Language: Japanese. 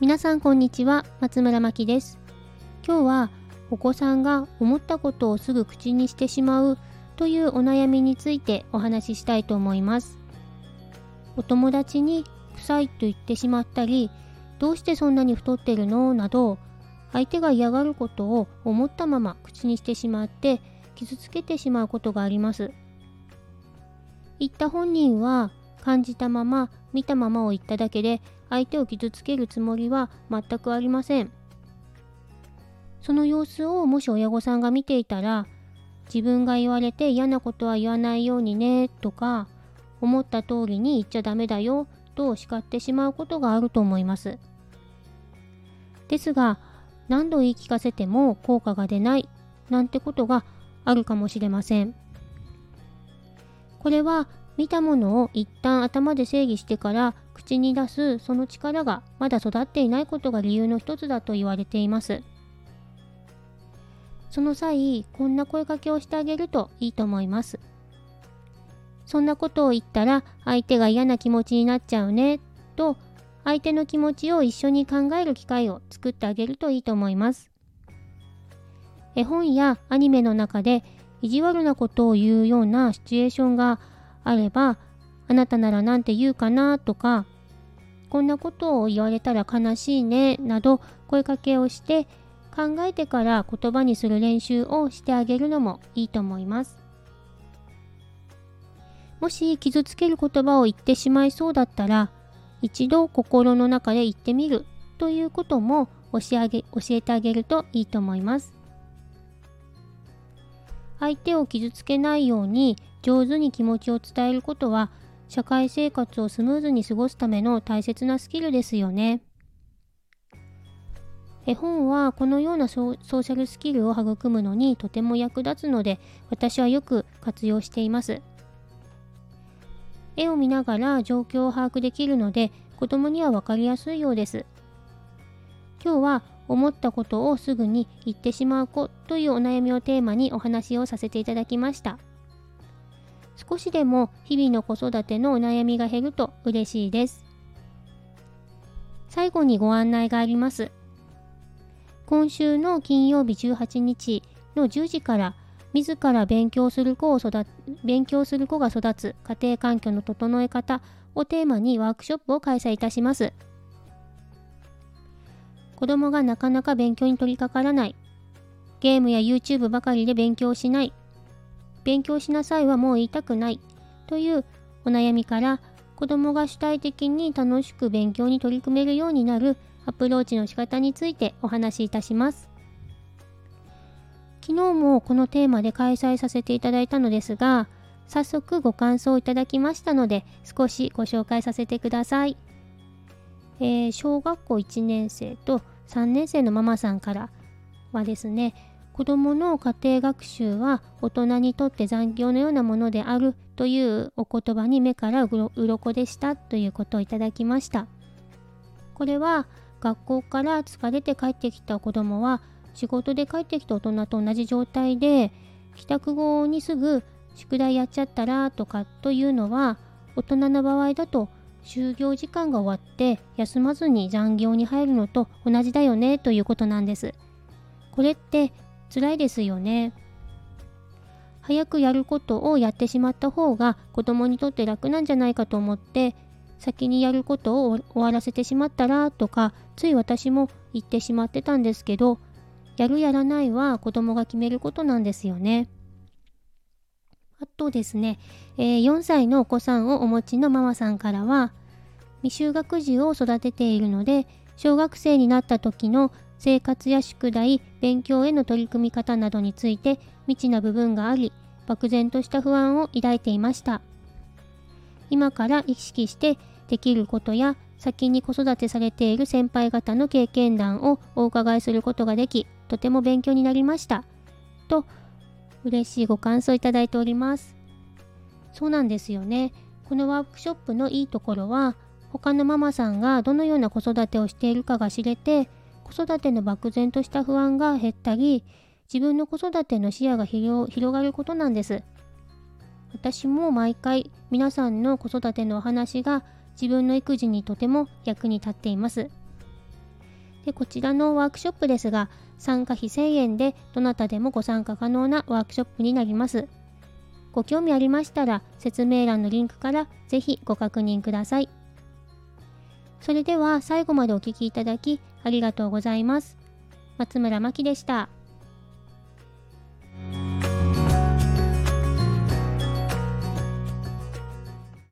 皆さんこんにちは松村真希です。今日はお子さんが思ったことをすぐ口にしてしまうというお悩みについてお話ししたいと思います。お友達に臭いと言ってしまったりどうしてそんなに太ってるの？など相手が嫌がることを思ったまま口にしてしまって傷つけてしまうことがあります。言った本人は感じたまま見たままを言っただけで相手を傷つけるつもりは全くありません。その様子をもし親御さんが見ていたら自分が言われて嫌なことは言わないようにねとか思った通りに言っちゃダメだよと叱ってしまうことがあると思います。ですが何度言い聞かせても効果が出ないなんてことがあるかもしれません。これは見たものを一旦頭で整理してから口に出すその力がまだ育っていないことが理由の一つだと言われています。その際、こんな声かけをしてあげるといいと思います。そんなことを言ったら相手が嫌な気持ちになっちゃうねと相手の気持ちを一緒に考える機会を作ってあげるといいと思います。絵本やアニメの中で意地悪なことを言うようなシチュエーションがあればあなたなら何て言うかな？とかこんなことを言われたら悲しいねなど声かけをして考えてから言葉にする練習をしてあげるのもいいと思います。もし傷つける言葉を言ってしまいそうだったら一度心の中で言ってみるということも教え教えてあげるといいと思います。相手を傷つけないように上手に気持ちを伝えることは社会生活をスムーズに過ごすための大切なスキルですよね。絵本はこのようなソーシャルスキルを育むのにとても役立つので私はよく活用しています。絵を見ながら状況を把握できるので子供には分かりやすいようです。今日は思ったことをすぐに言ってしまう子というお悩みをテーマにお話をさせていただきました。少しでも日々の子育てのお悩みが減ると嬉しいです。最後にご案内があります。今週の金曜日18日の10時から自ら勉強する子を育勉強する子が育つ家庭環境の整え方をテーマにワークショップを開催いたします。子供がなかなか勉強に取り掛からない。ゲームや YouTube ばかりで勉強しない。勉強しなさいはもう言いたくない。というお悩みから子供が主体的に楽しく勉強に取り組めるようになるアプローチの仕方についてお話しいたします。昨日もこのテーマで開催させていただいたのですが、早速ご感想をいただきましたので少しご紹介させてください。えー、小学校1年生と3年生のママさんからはですね子どもの家庭学習は大人にとって残業のようなものであるというお言葉に目からうろこでしたということをいただきました。これは学校から疲れて帰ってきた子どもは仕事で帰ってきた大人と同じ状態で帰宅後にすぐ宿題やっちゃったらとかというのは大人の場合だと就業時間が終わって休まずに残業に入るのと同じだよねということなんです。これって辛いですよね。早くやることをやってしまった方が子供にとって楽なんじゃないかと思って先にやることを終わらせてしまったらとかつい私も言ってしまってたんですけどやるやらないは子供が決めることなんですよね。あとですね、え、4歳のお子さんをお持ちのママさんからは未就学児を育てているので小学生になった時の生活や宿題勉強への取り組み方などについて未知な部分があり漠然とした不安を抱いていました。今から意識してできることや先に子育てされている先輩方の経験談をお伺いすることができとても勉強になりました。と嬉しいご感想いただいております。そうなんですよね。このワークショップのいいところは他のママさんがどのような子育てをしているかが知れて子育ての漠然とした不安が減ったり自分の子育ての視野が広がることなんです。私も毎回皆さんの子育てのお話が自分の育児にとても役に立っています。でこちらのワークショップですが参加費1000円でどなたでもご参加可能なワークショップになります。ご興味ありましたら説明欄のリンクから是非ご確認ください。それでは最後までお聴きいただきありがとうございます。松村真希でした。